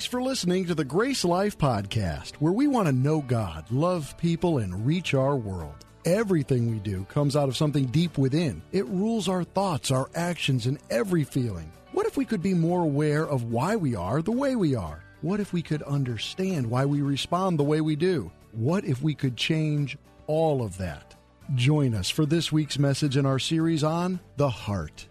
Thanks for listening to the Grace Life Podcast, where we want to know God, love people, and reach our world. Everything we do comes out of something deep within. It rules our thoughts, our actions, and every feeling. What if we could be more aware of why we are the way we are? What if we could understand why we respond the way we do? What if we could change all of that? Join us for this week's message in our series on the heart.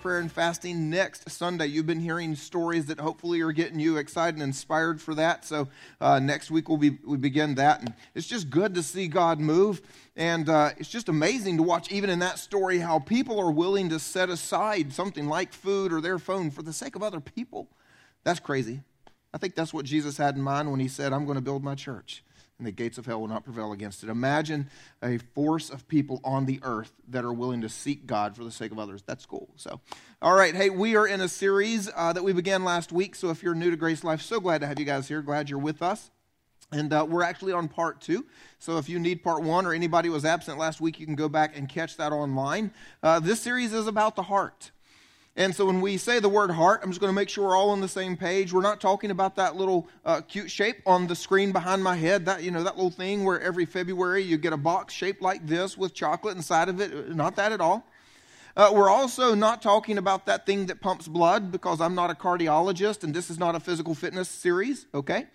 Prayer and fasting next Sunday. You've been hearing stories that hopefully are getting you excited and inspired for that. So uh, next week we'll be, we begin that, and it's just good to see God move, and uh, it's just amazing to watch even in that story how people are willing to set aside something like food or their phone for the sake of other people. That's crazy. I think that's what Jesus had in mind when he said, "I'm going to build my church." And the gates of hell will not prevail against it. Imagine a force of people on the earth that are willing to seek God for the sake of others. That's cool. So, all right. Hey, we are in a series uh, that we began last week. So, if you're new to Grace Life, so glad to have you guys here. Glad you're with us. And uh, we're actually on part two. So if you need part one or anybody was absent last week, you can go back and catch that online. Uh, this series is about the heart. And so when we say the word heart, I'm just going to make sure we're all on the same page. We're not talking about that little uh, cute shape on the screen behind my head. That you know that little thing where every February you get a box shaped like this with chocolate inside of it. Not that at all. Uh, we're also not talking about that thing that pumps blood because I'm not a cardiologist and this is not a physical fitness series. Okay.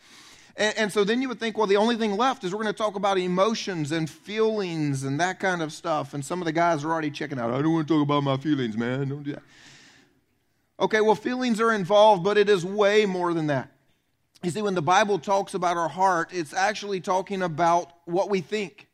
And, and, so then you would think, well, the only thing left is we're going to talk about emotions and feelings and that kind of stuff. And some of the guys are already checking out. I don't want to talk about my feelings, man. Don't do that. Okay, well, feelings are involved, but it is way more than that. You see, when the Bible talks about our heart, it's actually talking about what we think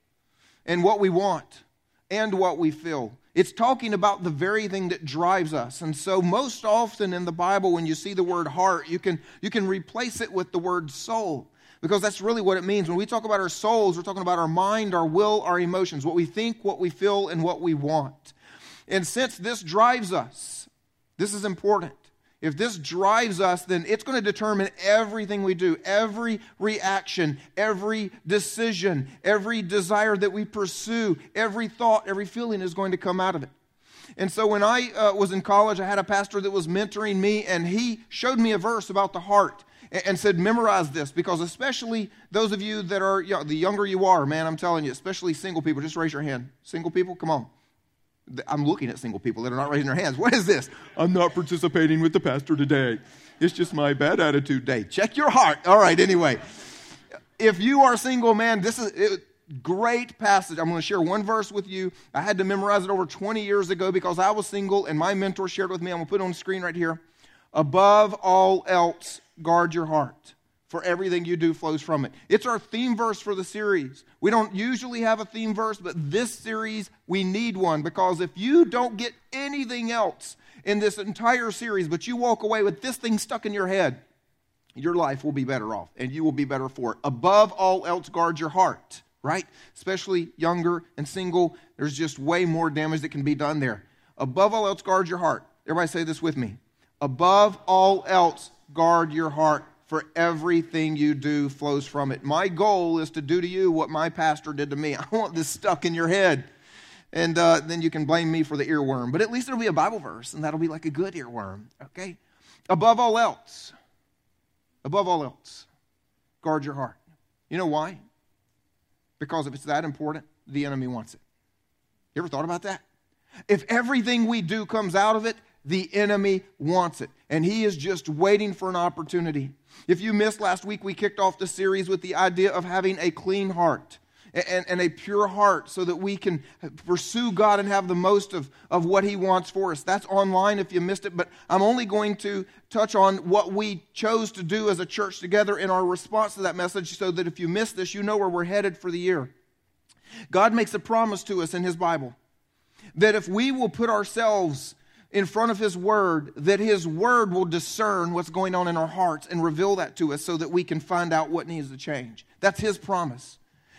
and what we want and what we feel. It's talking about the very thing that drives us. And so most often in the Bible when you see the word heart, you can you can replace it with the word soul because that's really what it means. When we talk about our souls, we're talking about our mind, our will, our emotions, what we think, what we feel and what we want. And since this drives us, this is important. If this drives us, then it's going to determine everything we do, every reaction, every decision, every desire that we pursue, every thought, every feeling is going to come out of it. And so when I uh, was in college, I had a pastor that was mentoring me, and he showed me a verse about the heart and, and said, Memorize this, because especially those of you that are, you know, the younger you are, man, I'm telling you, especially single people, just raise your hand. Single people, come on. I'm looking at single people that are not raising their hands. What is this? I'm not participating with the pastor today. It's just my bad attitude day. Check your heart. All right, anyway. If you are single, man, this is a great passage. I'm going to share one verse with you. I had to memorize it over 20 years ago because I was single and my mentor shared with me. I'm going to put it on the screen right here. Above all else, guard your heart for everything you do flows from it. It's our theme verse for the series. We don't usually have a theme verse, but this series, we need one because if you don't get anything else in this entire series, but you walk away with this thing stuck in your head, your life will be better off and you will be better for it. Above all else, guard your heart, right? Especially younger and single, there's just way more damage that can be done there. Above all else, guard your heart. Everybody say this with me. Above all else, guard your heart for everything you do flows from it. My goal is to do to you what my pastor did to me. I want this stuck in your head. And uh, then you can blame me for the earworm. But at least it'll be a Bible verse, and that'll be like a good earworm, okay? Above all else, above all else, guard your heart. You know why? Because if it's that important, the enemy wants it. You ever thought about that? If everything we do comes out of it, the enemy wants it. And he is just waiting for an opportunity. If you missed last week, we kicked off the series with the idea of having a clean heart and, and, a pure heart so that we can pursue God and have the most of, of what He wants for us. That's online if you missed it, but I'm only going to touch on what we chose to do as a church together in our response to that message so that if you missed this, you know where we're headed for the year. God makes a promise to us in His Bible that if we will put ourselves in front of His Word, that His Word will discern what's going on in our hearts and reveal that to us so that we can find out what needs to change. That's His promise.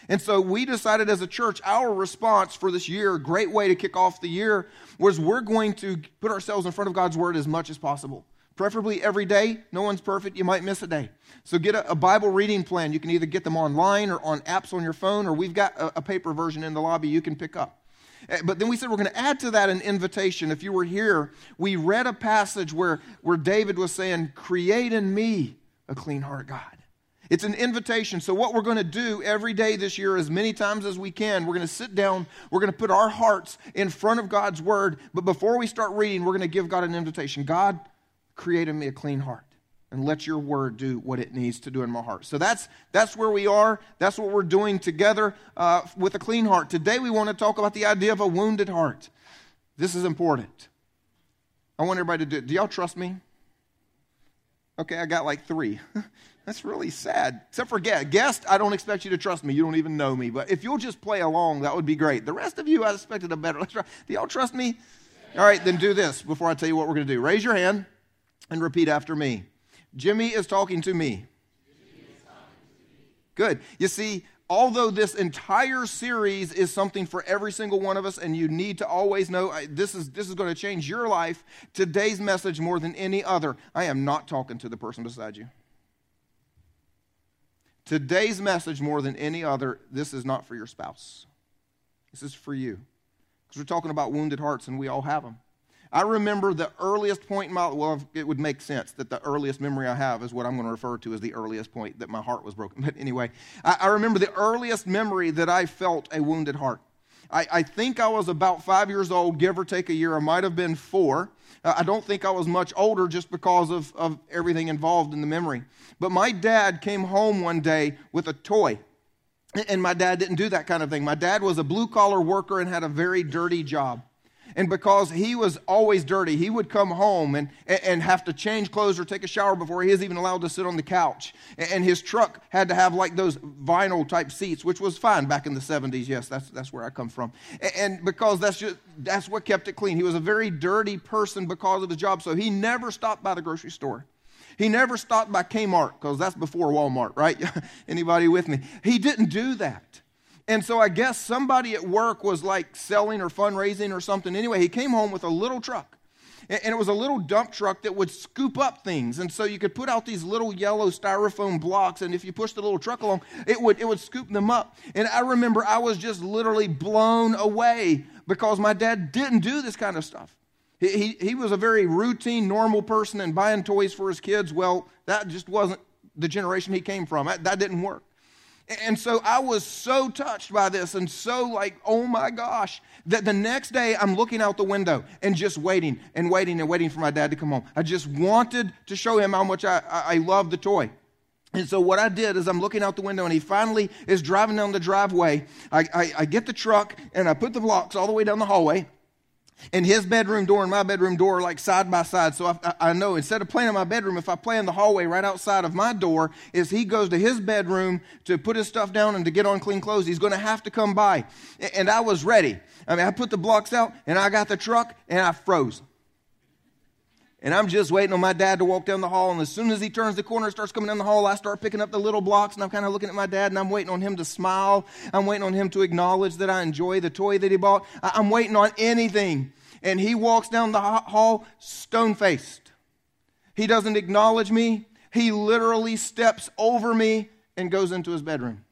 And so we decided as a church, our response for this year, a great way to kick off the year, was we're going to put ourselves in front of God's Word as much as possible. Preferably every day. No one's perfect. You might miss a day. So get a, a Bible reading plan. You can either get them online or on apps on your phone, or we've got a, a paper version in the lobby you can pick up. Eh, but then we said we're going to add to that an invitation. If you were here, we read a passage where, where David was saying, Create in me a clean heart, God. It's an invitation. So, what we're going to do every day this year, as many times as we can, we're going to sit down, we're going to put our hearts in front of God's word. But before we start reading, we're going to give God an invitation God, create in me a clean heart and let your word do what it needs to do in my heart. So that's that's where we are. That's what we're doing together uh, with a clean heart. Today we want to talk about the idea of a wounded heart. This is important. I want everybody to do. It. Do y'all trust me? Okay, I got like three. That's really sad. Except for guest. I don't expect you to trust me. You don't even know me. But if you'll just play along, that would be great. The rest of you, I expected a better. Let's try. Do y'all trust me? All right, then do this before I tell you what we're going to do. Raise your hand and repeat after me. Jimmy is talking to me. Good. You see, although this entire series is something for every single one of us, and you need to always know this is, this is going to change your life, today's message more than any other, I am not talking to the person beside you. Today's message, more than any other, this is not for your spouse. This is for you. Because we're talking about wounded hearts, and we all have them. I remember the earliest point in my well, it would make sense that the earliest memory I have is what I'm going to refer to as the earliest point that my heart was broken. But anyway, I, I remember the earliest memory that I felt a wounded heart. I, I, think I was about five years old, give or take a year. I might have been four. Uh, I don't think I was much older just because of, of everything involved in the memory. But my dad came home one day with a toy. And my dad didn't do that kind of thing. My dad was a blue collar worker and had a very dirty job. And because he was always dirty, he would come home and, and have to change clothes or take a shower before he was even allowed to sit on the couch. And his truck had to have like those vinyl type seats, which was fine back in the 70s. Yes, that's, that's where I come from. And because that's, just, that's what kept it clean. He was a very dirty person because of his job, so he never stopped by the grocery store. He never stopped by Kmart because that's before Walmart, right? Anybody with me? He didn't do that. And so I guess somebody at work was like selling or fundraising or something. Anyway, he came home with a little truck. And it was a little dump truck that would scoop up things. And so you could put out these little yellow styrofoam blocks, and if you pushed the little truck along, it would, it would scoop them up. And I remember I was just literally blown away because my dad didn't do this kind of stuff. He, he, he was a very routine, normal person, and buying toys for his kids, well, that just wasn't the generation he came from. That, that didn't work. And so I was so touched by this and so like, oh my gosh, that the next day I'm looking out the window and just waiting and waiting and waiting for my dad to come home. I just wanted to show him how much I, I, love the toy. And so what I did is I'm looking out the window and he finally is driving down the driveway. I, I, I get the truck and I put the blocks all the way down the hallway and his bedroom door and my bedroom door are like side by side. So I, I, know instead of playing in my bedroom, if I play in the hallway right outside of my door, is he goes to his bedroom to put his stuff down and to get on clean clothes, he's going to have to come by. And I was ready. I mean, I put the blocks out and I got the truck and I froze. And I'm just waiting on my dad to walk down the hall. And as soon as he turns the corner and starts coming down the hall, I start picking up the little blocks. And I'm kind of looking at my dad and I'm waiting on him to smile. I'm waiting on him to acknowledge that I enjoy the toy that he bought. I'm waiting on anything. And he walks down the hall stone faced. He doesn't acknowledge me. He literally steps over me and goes into his bedroom.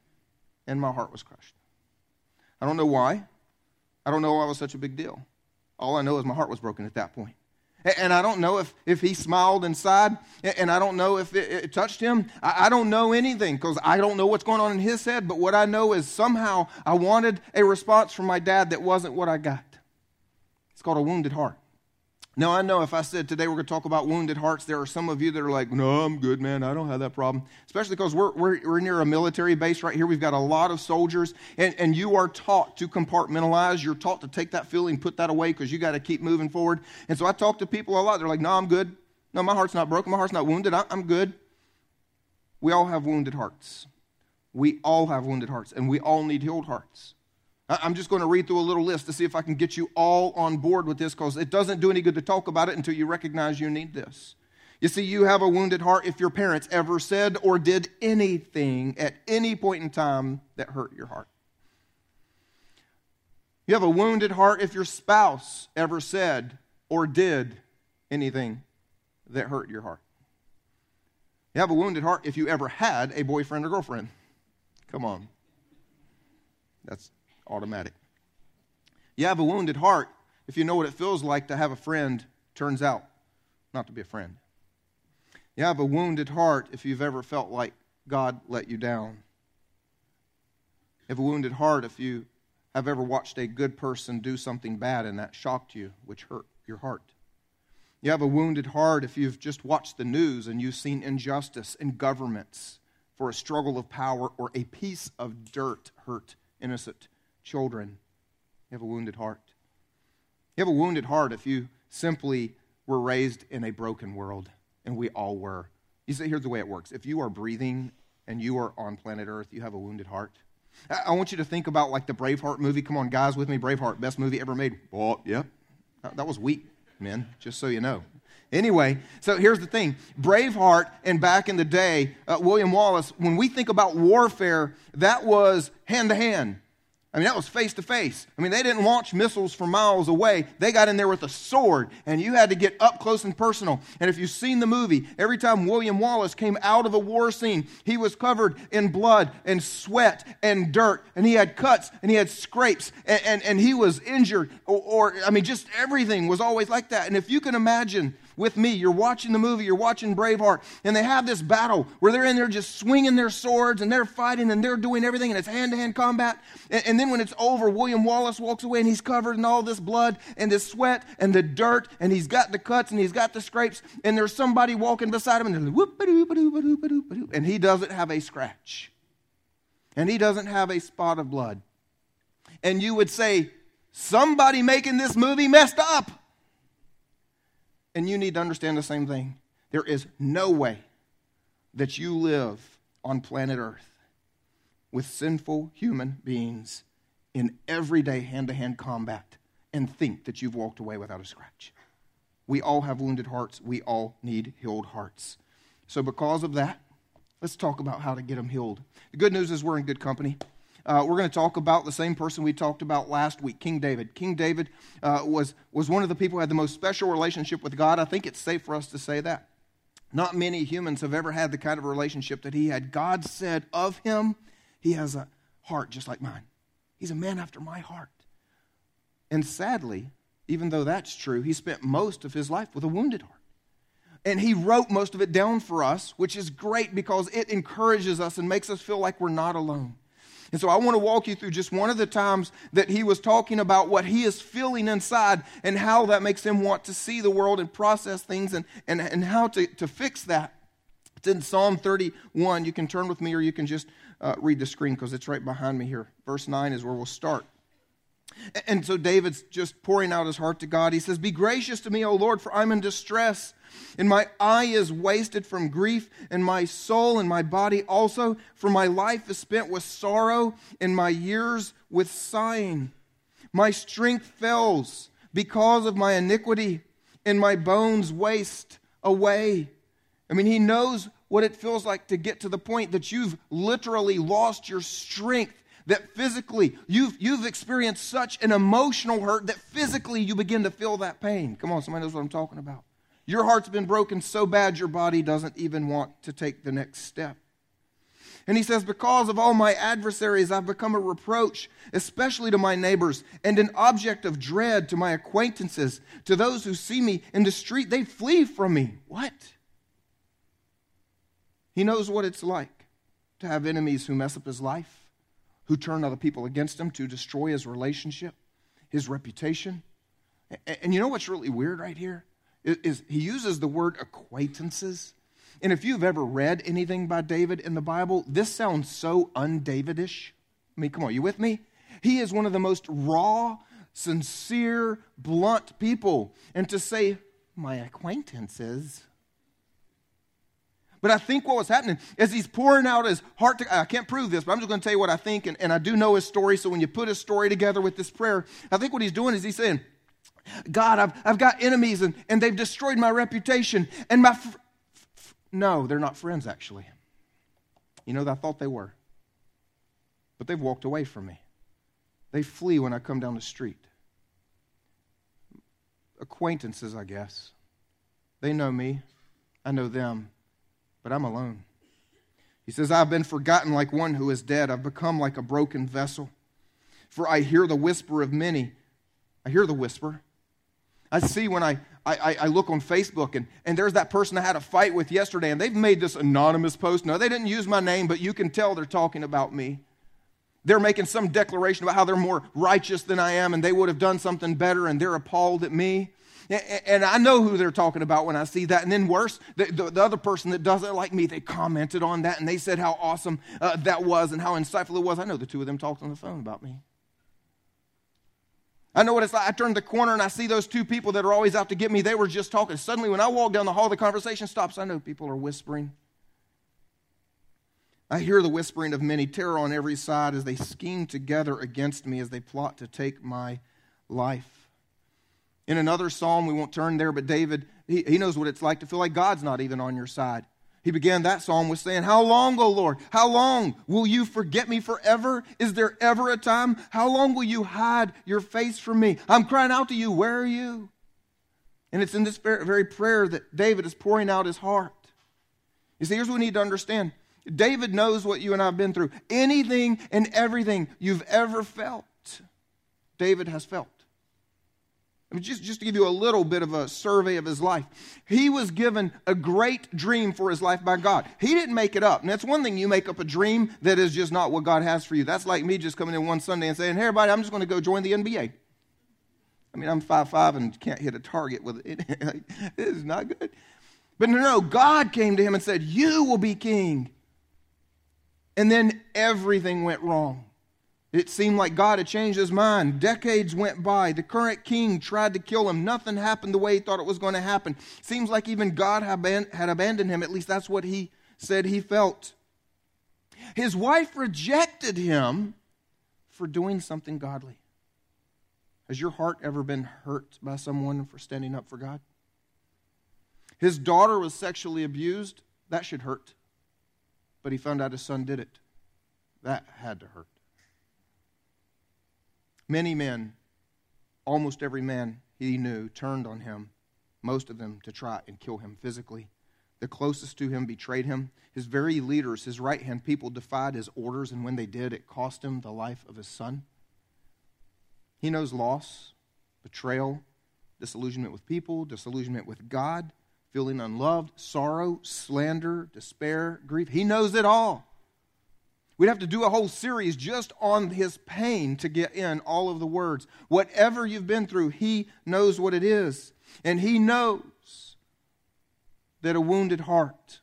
And my heart was crushed. I don't know why. I don't know why it was such a big deal. All I know is my heart was broken at that point. And I don't know if, if he smiled inside, and I don't know if it, it touched him. I, I don't know anything because I don't know what's going on in his head, but what I know is somehow I wanted a response from my dad that wasn't what I got. It's called a wounded heart. Now, I know if I said today we're going to talk about wounded hearts, there are some of you that are like, no, I'm good, man. I don't have that problem. Especially because we're, we're, we're near a military base right here. We've got a lot of soldiers, and, and you are taught to compartmentalize. You're taught to take that feeling, put that away because you got to keep moving forward. And so I talk to people a lot. They're like, no, I'm good. No, my heart's not broken. My heart's not wounded. I, I'm good. We all have wounded hearts. We all have wounded hearts, and we all need healed hearts. I'm just going to read through a little list to see if I can get you all on board with this because it doesn't do any good to talk about it until you recognize you need this. You see, you have a wounded heart if your parents ever said or did anything at any point in time that hurt your heart. You have a wounded heart if your spouse ever said or did anything that hurt your heart. You have a wounded heart if you ever had a boyfriend or girlfriend. Come on. That's automatic. You have a wounded heart if you know what it feels like to have a friend turns out not to be a friend. You have a wounded heart if you've ever felt like God let you down. You have a wounded heart if you have ever watched a good person do something bad and that shocked you, which hurt your heart. You have a wounded heart if you've just watched the news and you've seen injustice in governments for a struggle of power or a piece of dirt hurt innocent children. You have a wounded heart. You have a wounded heart if you simply were raised in a broken world, and we all were. You see, here's the way it works if you are breathing and you are on planet Earth, you have a wounded heart. I want you to think about like the Braveheart movie. Come on, guys, with me. Braveheart, best movie ever made. Oh, yep. That was weak, men, just so you know. Anyway, so here's the thing Braveheart and back in the day, uh, William Wallace, when we think about warfare, that was hand to hand. I mean, that was face to face. I mean, they didn't launch missiles from miles away. They got in there with a sword, and you had to get up close and personal. And if you've seen the movie, every time William Wallace came out of a war scene, he was covered in blood and sweat and dirt, and he had cuts and he had scrapes, and, and, and he was injured, or, or, I mean, just everything was always like that. And if you can imagine with me. You're watching the movie, you're watching Braveheart, and they have this battle where they're in there just swinging their swords and they're fighting and they're doing everything, and it's hand to hand combat. And, and, then when it's over, William Wallace walks away and he's covered in all this blood and this sweat and the dirt, and he's got the cuts and he's got the scrapes, and there's somebody walking beside him, and they're like, and he doesn't have a scratch. And he doesn't have a spot of blood. And you would say, somebody making this movie messed up. And you need to understand the same thing. There is no way that you live on planet Earth with sinful human beings in everyday hand to hand combat and think that you've walked away without a scratch. We all have wounded hearts. We all need healed hearts. So, because of that, let's talk about how to get them healed. The good news is we're in good company. Uh, we're going to talk about the same person we talked about last week, King David. King David uh, was, was one of the people who had the most special relationship with God. I think it's safe for us to say that. Not many humans have ever had the kind of relationship that he had. God said of him, he has a heart just like mine. He's a man after my heart. And sadly, even though that's true, he spent most of his life with a wounded heart. And he wrote most of it down for us, which is great because it encourages us and makes us feel like we're not alone. And so I want to walk you through just one of the times that he was talking about what he is feeling inside and how that makes him want to see the world and process things and, and, and how to, to fix that. It's in Psalm 31. You can turn with me or you can just uh, read the screen because it's right behind me here. Verse 9 is where we'll start. And so David's just pouring out his heart to God. He says, Be gracious to me, O Lord, for I'm in distress. And my eye is wasted from grief, and my soul and my body also, for my life is spent with sorrow, and my years with sighing. My strength fails because of my iniquity, and my bones waste away. I mean, he knows what it feels like to get to the point that you've literally lost your strength that physically you've, you've experienced such an emotional hurt that physically you begin to feel that pain. Come on, somebody knows what I'm talking about. Your heart's been broken so bad your body doesn't even want to take the next step. And he says, Because of all my adversaries, I've become a reproach, especially to my neighbors, and an object of dread to my acquaintances. To those who see me in the street, they flee from me. What? He knows what it's like to have enemies who mess up his life, who turn other people against him, to destroy his relationship, his reputation. And you know what's really weird right here? Is he uses the word acquaintances. And if you've ever read anything by David in the Bible, this sounds so unDavidish. I mean, come on, you with me? He is one of the most raw, sincere, blunt people. And to say, my acquaintances. But I think what was happening is he's pouring out his heart. To, I can't prove this, but I'm just going to tell you what I think. And, and I do know his story. So when you put his story together with this prayer, I think what he's doing is he's saying, God, I've, I've got enemies and, and they've destroyed my reputation. And my. Fr- f- no, they're not friends, actually. You know, I thought they were. But they've walked away from me. They flee when I come down the street. Acquaintances, I guess. They know me. I know them. But I'm alone. He says, I've been forgotten like one who is dead. I've become like a broken vessel. For I hear the whisper of many I hear the whisper. I see when I, I, I, look on Facebook and, and there's that person I had a fight with yesterday and they've made this anonymous post. No, they didn't use my name, but you can tell they're talking about me. They're making some declaration about how they're more righteous than I am and they would have done something better and they're appalled at me. And I know who they're talking about when I see that. And then worse, the, the, the other person that doesn't like me, they commented on that and they said how awesome uh, that was and how insightful it was. I know the two of them talked on the phone about me. I know what it's like. I turn the corner and I see those two people that are always out to get me. They were just talking. Suddenly, when I walk down the hall, the conversation stops. I know people are whispering. I hear the whispering of many, terror on every side as they scheme together against me, as they plot to take my life. In another psalm, we won't turn there, but David, he, he knows what it's like to feel like God's not even on your side. He began that psalm with saying, How long, O Lord? How long will you forget me forever? Is there ever a time? How long will you hide your face from me? I'm crying out to you, Where are you? And it's in this very prayer that David is pouring out his heart. You see, here's what we need to understand David knows what you and I have been through. Anything and everything you've ever felt, David has felt. I mean, just, just to give you a little bit of a survey of his life, he was given a great dream for his life by God. He didn't make it up. And that's one thing you make up a dream that is just not what God has for you. That's like me just coming in one Sunday and saying, Hey, everybody, I'm just going to go join the NBA. I mean, I'm five five and can't hit a target with it. it is not good. But no, no, God came to him and said, You will be king. And then everything went wrong. It seemed like God had changed his mind. Decades went by. The current king tried to kill him. Nothing happened the way he thought it was going to happen. Seems like even God had abandoned him. At least that's what he said he felt. His wife rejected him for doing something godly. Has your heart ever been hurt by someone for standing up for God? His daughter was sexually abused. That should hurt. But he found out his son did it. That had to hurt. Many men, almost every man he knew, turned on him, most of them to try and kill him physically. The closest to him betrayed him. His very leaders, his right hand people, defied his orders, and when they did, it cost him the life of his son. He knows loss, betrayal, disillusionment with people, disillusionment with God, feeling unloved, sorrow, slander, despair, grief. He knows it all. We'd have to do a whole series just on his pain to get in all of the words. Whatever you've been through, he knows what it is. And he knows that a wounded heart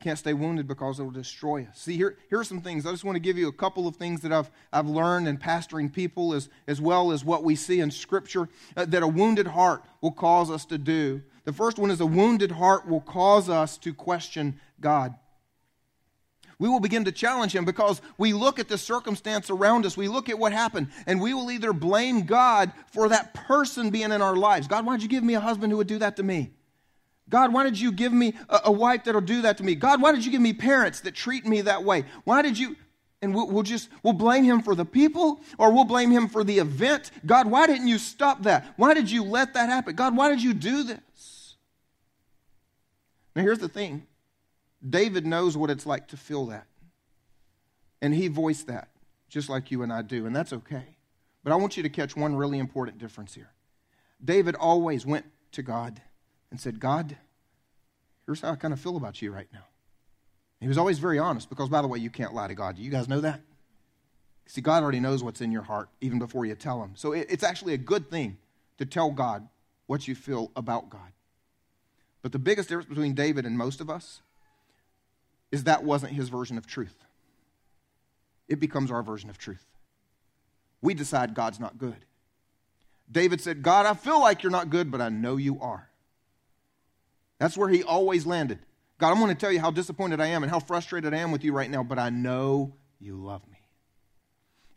can't stay wounded because it will destroy us. See, here, here are some things. I just want to give you a couple of things that I've, I've learned in pastoring people as, as well as what we see in Scripture uh, that a wounded heart will cause us to do. The first one is a wounded heart will cause us to question God we will begin to challenge him because we look at the circumstance around us, we look at what happened, and we will either blame God for that person being in our lives. God, why did you give me a husband who would do that to me? God, why did you give me a, a wife that'll do that to me? God, why did you give me parents that treat me that way? Why did you? And we'll, we'll just, we'll blame him for the people or we'll blame him for the event. God, why didn't you stop that? Why did you let that happen? God, why did you do this? Now, here's the thing David knows what it's like to feel that. And he voiced that, just like you and I do, and that's okay. But I want you to catch one really important difference here. David always went to God and said, God, here's how I kind of feel about you right now. He was always very honest because, by the way, you can't lie to God. Do you guys know that? See, God already knows what's in your heart even before you tell Him. So it's actually a good thing to tell God what you feel about God. But the biggest difference between David and most of us is that wasn't his version of truth. It becomes our version of truth. We decide God's not good. David said, God, I feel like you're not good, but I know you are. That's where he always landed. God, I'm going to tell you how disappointed I am and how frustrated I am with you right now, but I know you love me.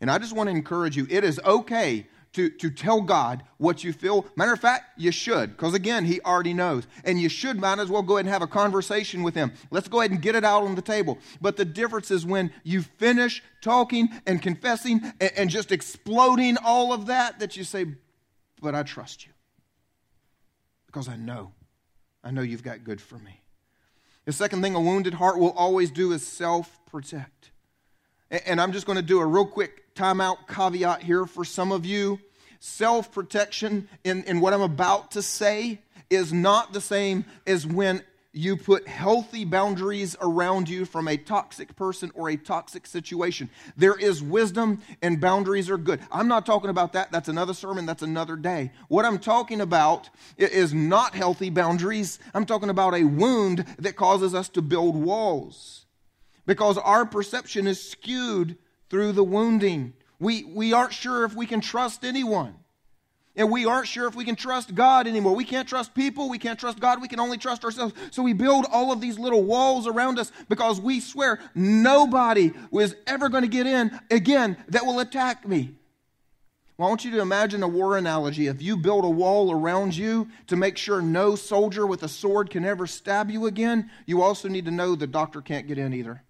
And I just want to encourage you it is okay to, to tell God what you feel. Matter of fact, you should, because again, He already knows. And you should might as well go ahead and have a conversation with Him. Let's go ahead and get it out on the table. But the difference is when you finish talking and confessing and, and just exploding all of that, that you say, But I trust you. Because I know. I know you've got good for me. The second thing a wounded heart will always do is self protect. And I'm just going to do a real quick timeout caveat here for some of you self protection in, in what I'm about to say is not the same as when you put healthy boundaries around you from a toxic person or a toxic situation. There is wisdom and boundaries are good. I'm not talking about that. That's another sermon. That's another day. What I'm talking about is not healthy boundaries. I'm talking about a wound that causes us to build walls because our perception is skewed through the wounding. We, we aren't sure if we can trust anyone. And we aren't sure if we can trust God anymore. We can't trust people. We can't trust God. We can only trust ourselves. So we build all of these little walls around us because we swear nobody is ever going to get in again that will attack me. Well, I want you to imagine a war analogy. If you build a wall around you to make sure no soldier with a sword can ever stab you again, you also need to know the doctor can't get in either.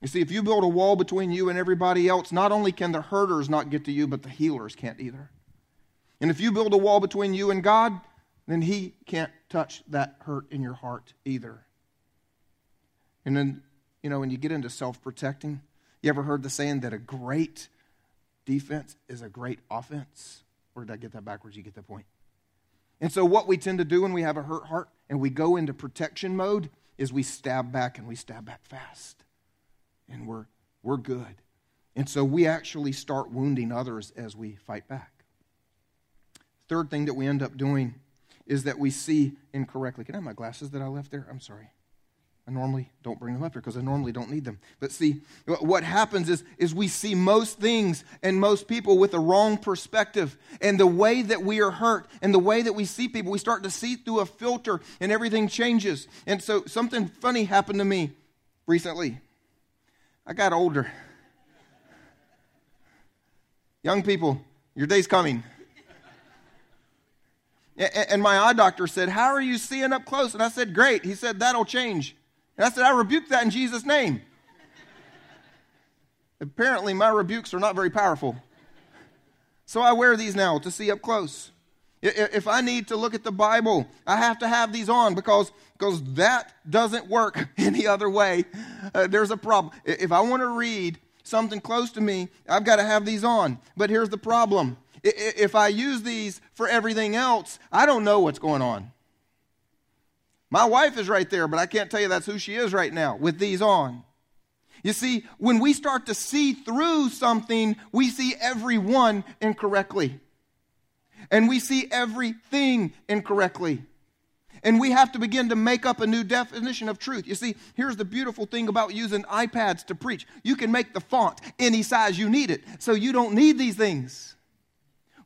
You see, if you build a wall between you and everybody else, not only can the herders not get to you, but the healers can't either. And if you build a wall between you and God, then He can't touch that hurt in your heart either. And then, you know, when you get into self protecting, you ever heard the saying that a great defense is a great offense? Or did I get that backwards? You get the point. And so, what we tend to do when we have a hurt heart and we go into protection mode is we stab back and we stab back fast and we're, we're good. And so we actually start wounding others as we fight back. Third thing that we end up doing is that we see incorrectly. Can I have my glasses that I left there? I'm sorry. I normally don't bring them up here because I normally don't need them. But see, what happens is, is we see most things and most people with a wrong perspective. And the way that we are hurt and the way that we see people, we start to see through a filter and everything changes. And so something funny happened to me recently. I got older. Young people, your day's coming. And my eye doctor said, How are you seeing up close? And I said, Great. He said, That'll change. And I said, I rebuke that in Jesus' name. Apparently, my rebukes are not very powerful. So I wear these now to see up close. If I need to look at the Bible, I have to have these on because, because that doesn't work any other way. Uh, there's a problem. If I want to read something close to me, I've got to have these on. But here's the problem if I use these for everything else, I don't know what's going on. My wife is right there, but I can't tell you that's who she is right now with these on. You see, when we start to see through something, we see everyone incorrectly and we see everything incorrectly. And we have to begin to make up a new definition of truth. You see, here's the beautiful thing about using iPads to preach you can make the font any size you need it, so you don't need these things.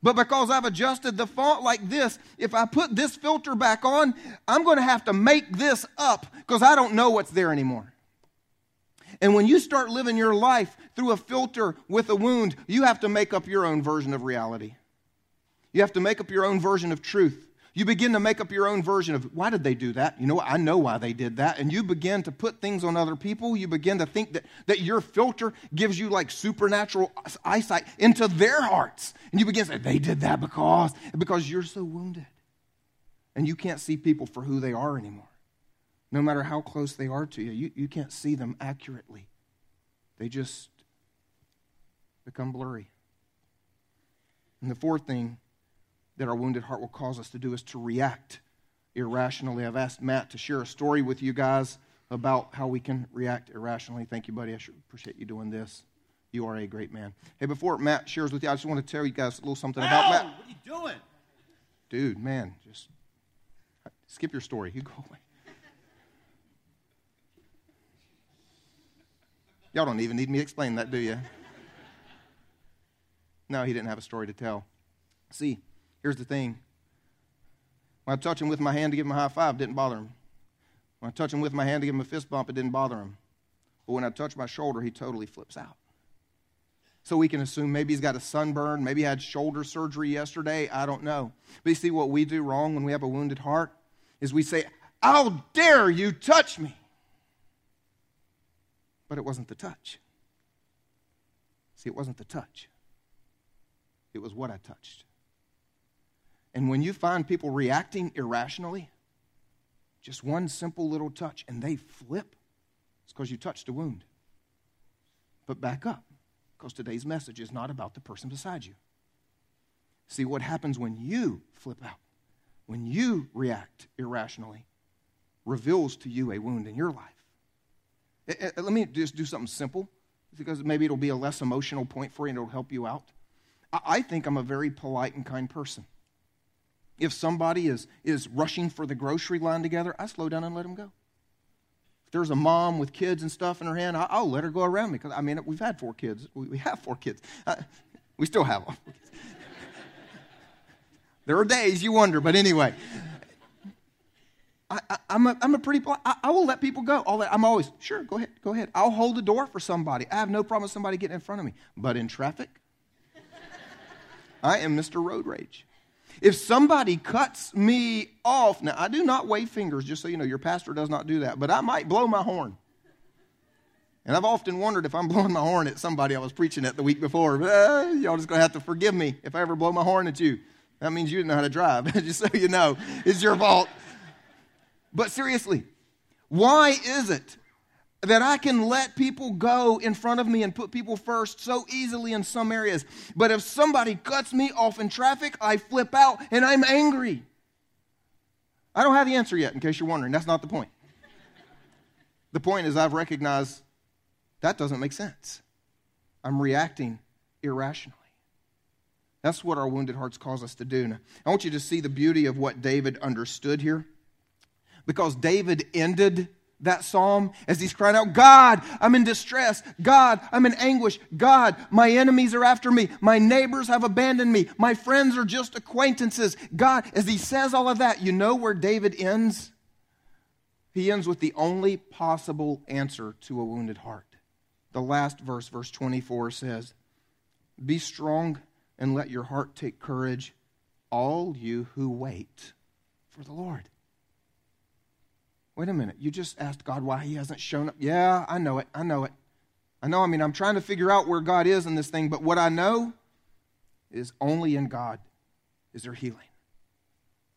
But because I've adjusted the font like this, if I put this filter back on, I'm going to have to make this up because I don't know what's there anymore. And when you start living your life through a filter with a wound, you have to make up your own version of reality. You have to make up your own version of truth. You begin to make up your own version of why did they do that? You know, I know why they did that. And you begin to put things on other people. You begin to think that, that your filter gives you like supernatural eyesight into their hearts. And you begin to say, they did that because, because you're so wounded. And you can't see people for who they are anymore. No matter how close they are to you, you, you can't see them accurately. They just become blurry. And the fourth thing that our wounded heart will cause us to do is to react irrationally. I've asked Matt to share a story with you guys about how we can react irrationally. Thank you, buddy. I sure appreciate you doing this. You are a great man. Hey, before Matt shares with you, I just want to tell you guys a little something Ow, about Matt. What are you doing? Dude, man, just skip your story. You go away. Y'all don't even need me to explain that, do you? No, he didn't have a story to tell. See, Here's the thing when I touch him with my hand to give him a high five, it didn't bother him. When I touch him with my hand to give him a fist bump, it didn't bother him. But when I touch my shoulder, he totally flips out. So we can assume maybe he's got a sunburn, maybe he had shoulder surgery yesterday, I don't know. But you see what we do wrong when we have a wounded heart is we say, How dare you touch me? But it wasn't the touch. See, it wasn't the touch, it was what I touched. And when you find people reacting irrationally, just one simple little touch, and they flip, it's because you touched a wound. But back up, because today's message is not about the person beside you. See, what happens when you flip out, when you react irrationally, reveals to you a wound in your life. Eh, eh, let me just do something simple because maybe it'll be a less emotional point for you and it'll help you out. I think I'm a very polite and kind person. If somebody is, is rushing for the grocery line together, I slow down and let them go. If there's a mom with kids and stuff in her hand, I'll let her go around me because, I mean, we've had four kids. We have four kids. Uh, we still have them. there are days you wonder, but anyway. I, am a, I'm a pretty, I, I, will let people go. All that, I'm always, sure, go ahead, go ahead. I'll hold the door for somebody. I have no problem with somebody getting in front of me. But in traffic, I am Mr. Road Rage. If somebody cuts me off, now I do not wave fingers, just so you know, your pastor does not do that, but I might blow my horn. And I've often wondered if I'm blowing my horn at somebody I was preaching at the week before. Uh, y'all just to have to forgive me if I ever blow my horn at you. That means you didn't know how to drive, just so you know. It's your fault. But seriously, why is it that I can let people go in front of me and put people first so easily in some areas. But if somebody cuts me off in traffic, I flip out and I'm angry. I don't have the answer yet, in case you're wondering. That's not the point. The point is, I've recognized that doesn't make sense. I'm reacting irrationally. That's what our wounded hearts cause us to do. Now, I want you to see the beauty of what David understood here. Because David ended that psalm as he's crying out, God, I'm in distress. God, I'm in anguish. God, my enemies are after me. My neighbors have abandoned me. My friends are just acquaintances. God, as he says all of that, you know where David ends? He ends with the only possible answer to a wounded heart. The last verse, verse 24, says, Be strong and let your heart take courage, all you who wait for the Lord. Wait a minute. You just asked God why he hasn't shown up. Yeah, I know it. I know it. I know. I mean, I'm trying to figure out where God is in this thing, but what I know is only in God is there healing.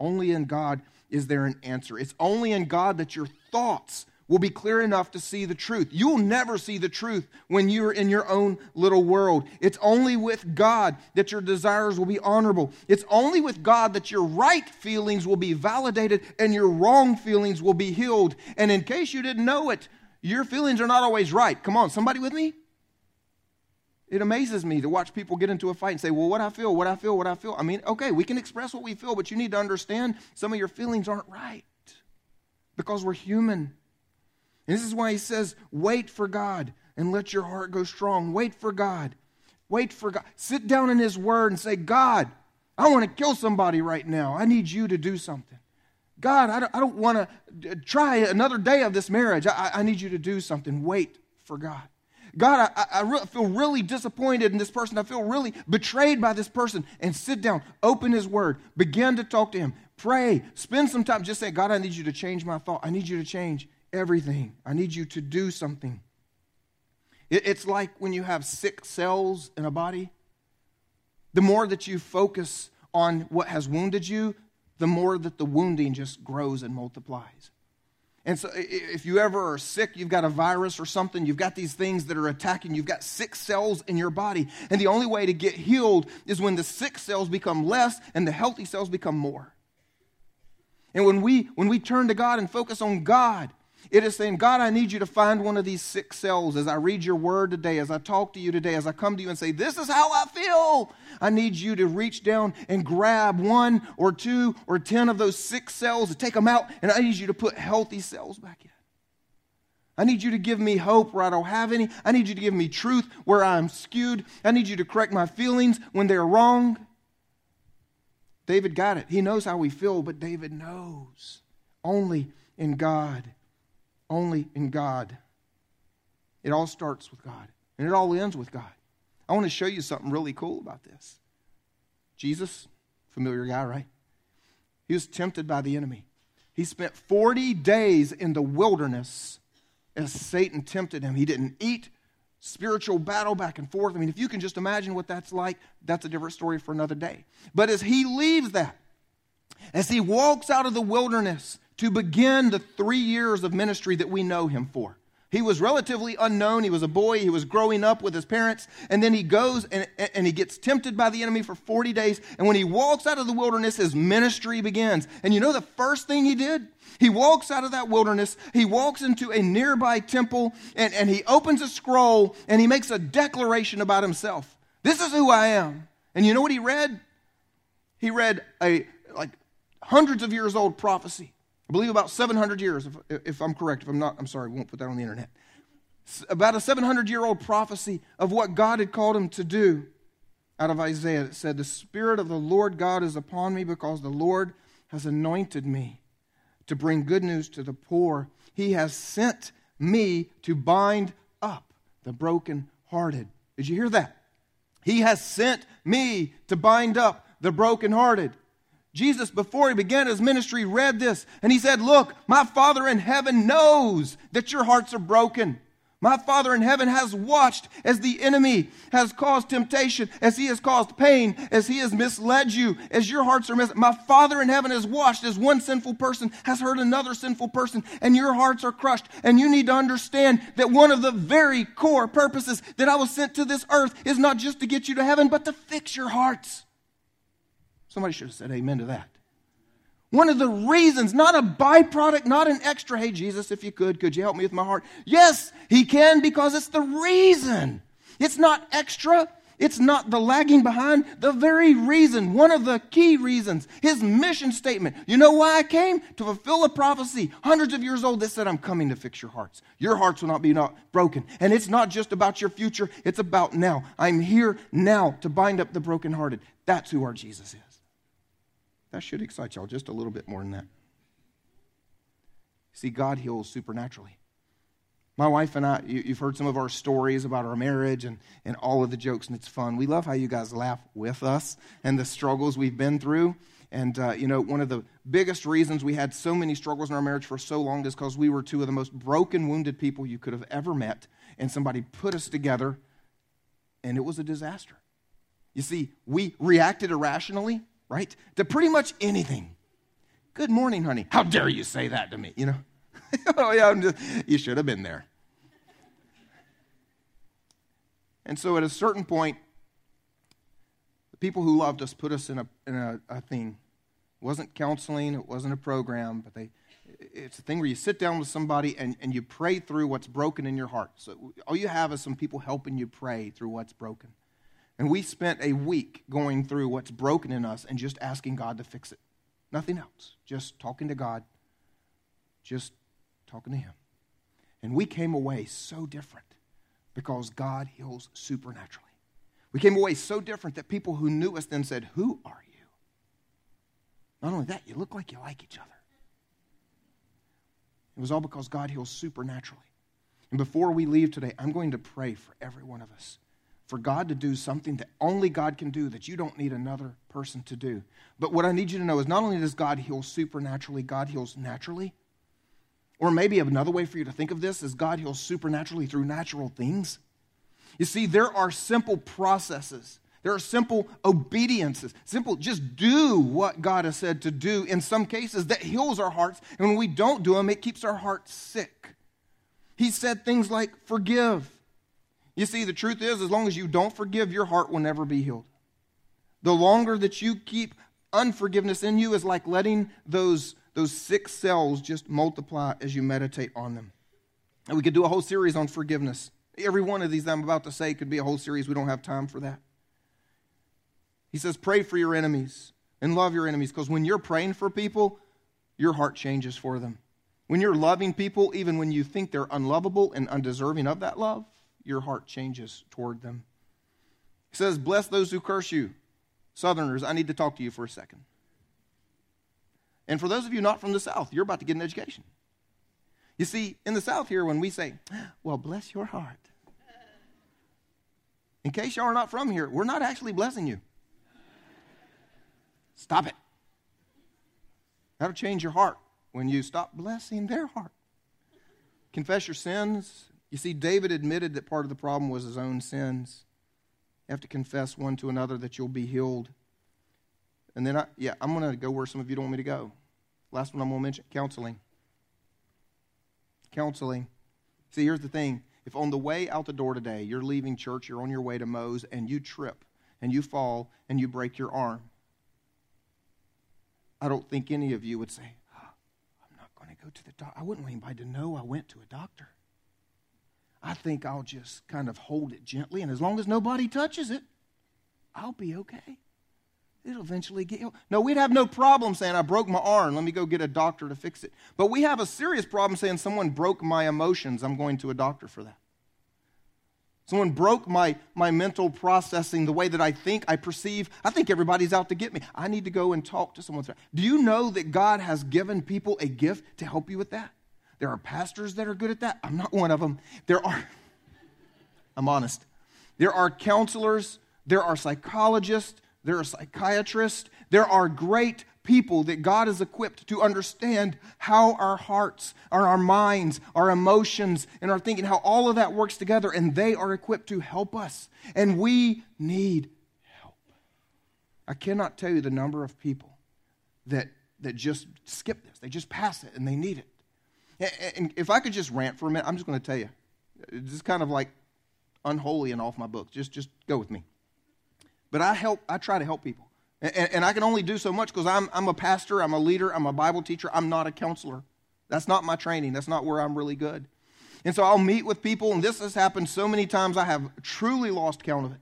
Only in God is there an answer. It's only in God that your thoughts will be clear enough to see the truth. You'll never see the truth when you're in your own little world. It's only with God that your desires will be honorable. It's only with God that your right feelings will be validated and your wrong feelings will be healed. And in case you didn't know it, your feelings are not always right. Come on, somebody with me? It amazes me to watch people get into a fight and say, Well, what I feel, what I feel, what I feel. I mean, okay, we can express what we feel, but you need to understand some of your feelings aren't right because we're human. And this is why he says, wait for God and let your heart go strong. Wait for God. Wait for God. Sit down in his word and say, God, I want to kill somebody right now. I need you to do something. God, I don't, don't want to uh, try another day of this marriage. I, I need you to do something. Wait for God. God, I, I re- feel really disappointed in this person. I feel really betrayed by this person. And sit down, open his word, begin to talk to him, pray, spend some time. Just say, God, I need you to change my thought. I need you to change everything. I need you to do something. It's like when you have sick cells in a body. The more that you focus on what has wounded you, the more that the wounding just grows and multiplies. And so, if you ever are sick, you've got a virus or something, you've got these things that are attacking, you've got sick cells in your body. And the only way to get healed is when the sick cells become less and the healthy cells become more. And when we, when we turn to God and focus on God, it is saying, God, I need you to find one of these sick cells as I read your word today, as I talk to you today, as I come to you and say, This is how I feel. I need you to reach down and grab one or two or ten of those sick cells and take them out, and I need you to put healthy cells back in. I need you to give me hope where I don't have any. I need you to give me truth where I'm skewed. I need you to correct my feelings when they're wrong. David got it. He knows how we feel, but David knows only in God only in God. It all starts with God, and it all ends with God. I want to show you something really cool about this. Jesus, familiar guy, right? He was tempted by the enemy. He spent 40 days in the wilderness as Satan tempted him. He didn't eat, spiritual battle back and forth. I mean, if you can just imagine what that's like, that's a different story for another day. But as he leaves that, as he walks out of the wilderness to begin the three years of ministry that we know him for. He was relatively unknown. He was a boy. He was growing up with his parents. And then he goes and, and he gets tempted by the enemy for 40 days. And when he walks out of the wilderness, his ministry begins. And you know the first thing he did? He walks out of that wilderness. He walks into a nearby temple and, and he opens a scroll and he makes a declaration about himself. This is who I am. And you know what he read? He read a like hundreds of years old prophecy. I believe about 700 years, if, if I'm correct. If I'm not, I'm sorry, we won't put that on the internet. About a 700 year old prophecy of what God had called him to do out of Isaiah. It said, The Spirit of the Lord God is upon me because the Lord has anointed me to bring good news to the poor. He has sent me to bind up the brokenhearted. Did you hear that? He has sent me to bind up the brokenhearted. Jesus, before he began his ministry, read this and he said, Look, my Father in heaven knows that your hearts are broken. My Father in heaven has watched as the enemy has caused temptation, as he has caused pain, as he has misled you, as your hearts are mis. My Father in heaven has watched as one sinful person has hurt another sinful person, and your hearts are crushed. And you need to understand that one of the very core purposes that I was sent to this earth is not just to get you to heaven, but to fix your hearts. Somebody should have said amen to that. One of the reasons, not a byproduct, not an extra, hey, Jesus, if you could, could you help me with my heart? Yes, He can because it's the reason. It's not extra, it's not the lagging behind, the very reason, one of the key reasons, His mission statement. You know why I came? To fulfill a prophecy hundreds of years old that said, I'm coming to fix your hearts. Your hearts will not be not broken. And it's not just about your future, it's about now. I'm here now to bind up the brokenhearted. That's who our Jesus is. That should excite y'all just a little bit more than that. See, God heals supernaturally. My wife and I, you, have heard some of our stories about our marriage and, and all of the jokes, and it's fun. We love how you guys laugh with us and the struggles we've been through. And, uh, you know, one of the biggest reasons we had so many struggles in our marriage for so long is because we were two of the most broken, wounded people you could have ever met. And somebody put us together, and it was a disaster. You see, we reacted irrationally right? To pretty much anything. Good morning, honey. How dare you say that to me? You know? oh, yeah, just, you should have been there. And so at a certain point, the people who loved us put us in a, in a, a thing. It wasn't counseling, it wasn't a program, but they, it's a thing where you sit down with somebody and, and you pray through what's broken in your heart. So all you have is some people helping you pray through what's broken. And we spent a week going through what's broken in us and just asking God to fix it. Nothing else. Just talking to God, just talking to Him. And we came away so different because God heals supernaturally. We came away so different that people who knew us then said, Who are you? Not only that, you look like you like each other. It was all because God heals supernaturally. And before we leave today, I'm going to pray for every one of us for God to do something that only God can do that you don't need another person to do. But what I need you to know is not only does God heal supernaturally, God heals naturally. Or maybe another way for you to think of this is God heals supernaturally through natural things. You see, there are simple processes. There are simple obediences. Simple, just do what God has said to do in some cases that heals our hearts. And when we don't do them, it keeps our hearts sick. He said things like, forgive you see, the truth is, as long as you don't forgive, your heart will never be healed. The longer that you keep unforgiveness in you is like letting those, those sick cells just multiply as you meditate on them. And we could do a whole series on forgiveness. Every one of these I'm about to say could be a whole series. We don't have time for that. He says, pray for your enemies and love your enemies because when you're praying for people, your heart changes for them. When you're loving people, even when you think they're unlovable and undeserving of that love, your heart changes toward them. He says, Bless those who curse you. Southerners, I need to talk to you for a second. And for those of you not from the South, you're about to get an education. You see, in the South here, when we say, Well, bless your heart, in case y'all are not from here, we're not actually blessing you. Stop it. That'll change your heart when you stop blessing their heart. Confess your sins, you see, David admitted that part of the problem was his own sins. You have to confess one to another that you'll be healed. And then, I, yeah, I'm going to go where some of you don't want me to go. Last one I'm going to mention counseling. Counseling. See, here's the thing. If on the way out the door today, you're leaving church, you're on your way to Moe's, and you trip and you fall and you break your arm, I don't think any of you would say, oh, I'm not going to go to the doctor. I wouldn't want anybody to know I went to a doctor. I think I'll just kind of hold it gently, and as long as nobody touches it, I'll be okay. It'll eventually get. No, we'd have no problem saying, I broke my arm. Let me go get a doctor to fix it. But we have a serious problem saying, someone broke my emotions. I'm going to a doctor for that. Someone broke my, my mental processing, the way that I think, I perceive. I think everybody's out to get me. I need to go and talk to someone. Do you know that God has given people a gift to help you with that? There are pastors that are good at that. I'm not one of them. There are, I'm honest. There are counselors, there are psychologists, there are psychiatrists, there are great people that God has equipped to understand how our hearts, or our minds, our emotions, and our thinking, how all of that works together, and they are equipped to help us. And we need help. I cannot tell you the number of people that, that just skip this, they just pass it, and they need it. And if I could just rant for a minute, I'm just going to tell you. This is kind of like unholy and off my book. Just, just go with me. But I help, I try to help people. And, and I can only do so much because I'm, I'm a pastor, I'm a leader, I'm a Bible teacher, I'm not a counselor. That's not my training, that's not where I'm really good. And so I'll meet with people, and this has happened so many times I have truly lost count of it.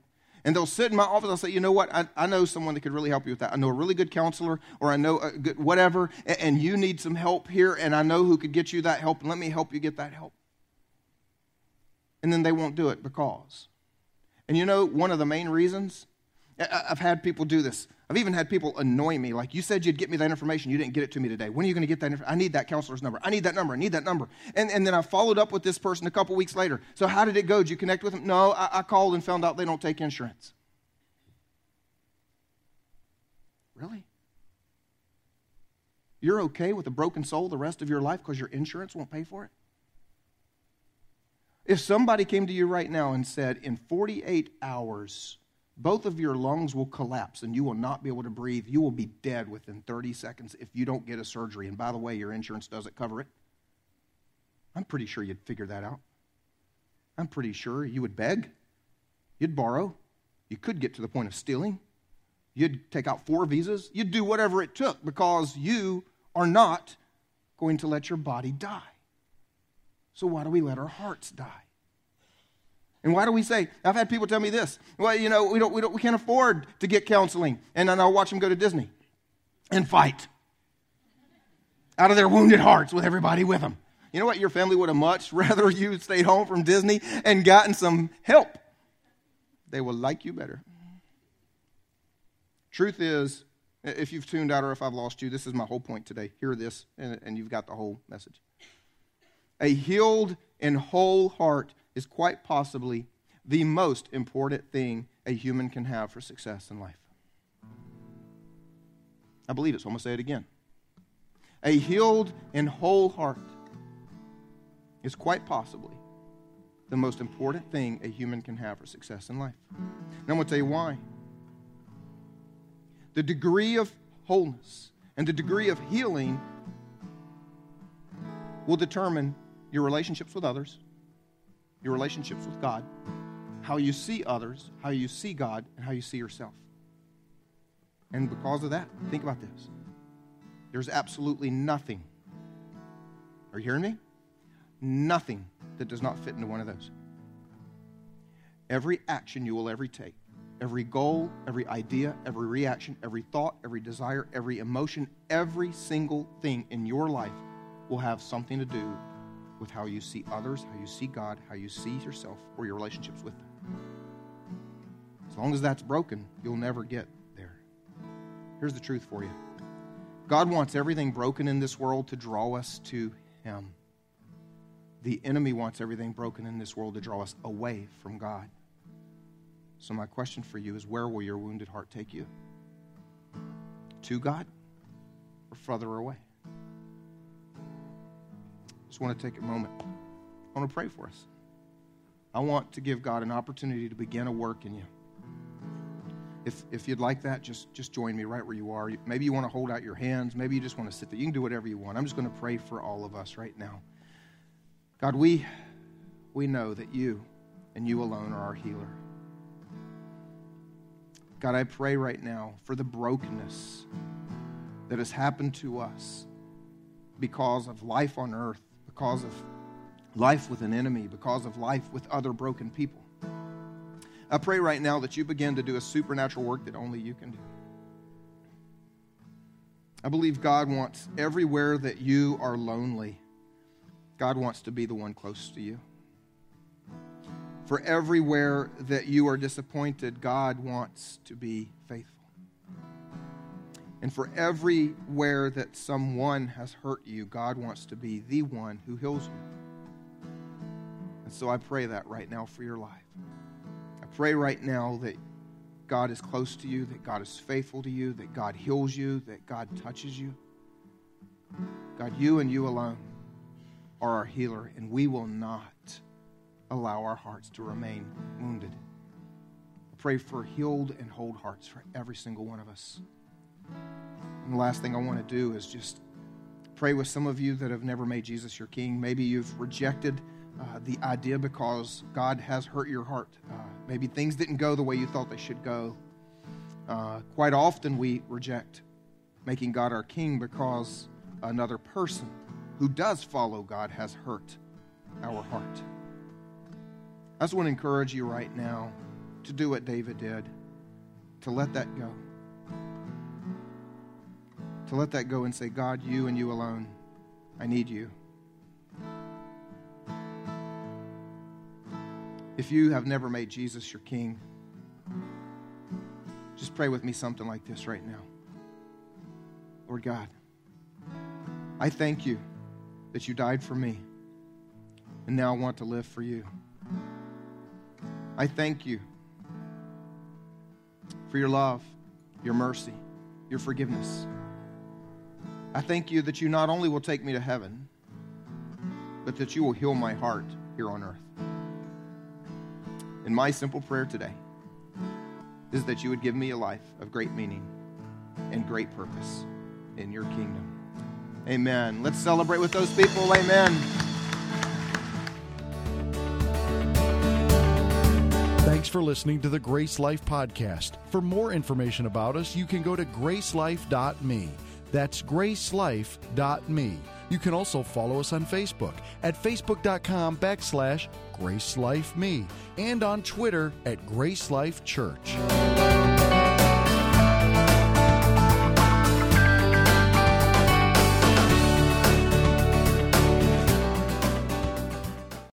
And they'll sit in my office. I'll say, you know what? I, I know someone that could really help you with that. I know a really good counselor, or I know a good whatever, and, and you need some help here, and I know who could get you that help, and let me help you get that help. And then they won't do it because. And you know, one of the main reasons I've had people do this. I've even had people annoy me. Like, you said you'd get me that information. You didn't get it to me today. When are you going to get that information? I need that counselor's number. I need that number. I need that number. And, and then I followed up with this person a couple weeks later. So, how did it go? Did you connect with them? No, I, I called and found out they don't take insurance. Really? You're okay with a broken soul the rest of your life because your insurance won't pay for it? If somebody came to you right now and said, in 48 hours, both of your lungs will collapse and you will not be able to breathe. You will be dead within 30 seconds if you don't get a surgery. And by the way, your insurance doesn't cover it. I'm pretty sure you'd figure that out. I'm pretty sure you would beg, you'd borrow, you could get to the point of stealing, you'd take out four visas, you'd do whatever it took because you are not going to let your body die. So, why do we let our hearts die? And why do we say, I've had people tell me this, well, you know, we, don't, we, don't, we can't afford to get counseling. And then I'll watch them go to Disney and fight out of their wounded hearts with everybody with them. You know what? Your family would have much rather you stayed home from Disney and gotten some help. They will like you better. Truth is, if you've tuned out or if I've lost you, this is my whole point today. Hear this, and, and you've got the whole message. A healed and whole heart is quite possibly the most important thing a human can have for success in life. I believe it, so I'm going to say it again. A healed and whole heart is quite possibly the most important thing a human can have for success in life. And I'm going to tell you why. The degree of wholeness and the degree of healing will determine your relationships with others, your relationships with God, how you see others, how you see God, and how you see yourself. And because of that, think about this. There's absolutely nothing. Are you hearing me? Nothing that does not fit into one of those. Every action you will ever take, every goal, every idea, every reaction, every thought, every desire, every emotion, every single thing in your life will have something to do with how you see others, how you see God, how you see yourself, or your relationships with them. As long as that's broken, you'll never get there. Here's the truth for you God wants everything broken in this world to draw us to Him. The enemy wants everything broken in this world to draw us away from God. So, my question for you is where will your wounded heart take you? To God or further away? Just want to take a moment. I want to pray for us. I want to give God an opportunity to begin a work in you. If, if you'd like that, just, just join me right where you are. Maybe you want to hold out your hands. Maybe you just want to sit there. You can do whatever you want. I'm just going to pray for all of us right now. God, we, we know that you and you alone are our healer. God, I pray right now for the brokenness that has happened to us because of life on earth, because of life with an enemy, because of life with other broken people. I pray right now that you begin to do a supernatural work that only you can do. I believe God wants everywhere that you are lonely, God wants to be the one close to you. For everywhere that you are disappointed, God wants to be faithful. And for everywhere that someone has hurt you, God wants to be the one who heals you. And so I pray that right now for your life. I pray right now that God is close to you, that God is faithful to you, that God heals you, that God touches you. God, you and you alone are our healer, and we will not allow our hearts to remain wounded. I pray for healed and whole hearts for every single one of us. And the last thing I want to do is just pray with some of you that have never made Jesus your king. Maybe you've rejected uh, the idea because God has hurt your heart. Uh, maybe things didn't go the way you thought they should go. Uh, quite often we reject making God our king because another person who does follow God has hurt our heart. I just want to encourage you right now to do what David did, to let that go. To let that go and say, God, you and you alone, I need you. If you have never made Jesus your king, just pray with me something like this right now. Lord God, I thank you that you died for me, and now I want to live for you. I thank you for your love, your mercy, your forgiveness. I thank you that you not only will take me to heaven, but that you will heal my heart here on earth. And my simple prayer today is that you would give me a life of great meaning and great purpose in your kingdom. Amen. Let's celebrate with those people. Amen. Thanks for listening to the GraceLife Podcast. For more information about us, you can go to gracelife.me. That's gracelife.me. You can also follow us on Facebook at facebook.com backslash gracelifeme and on Twitter at GraceLife Church.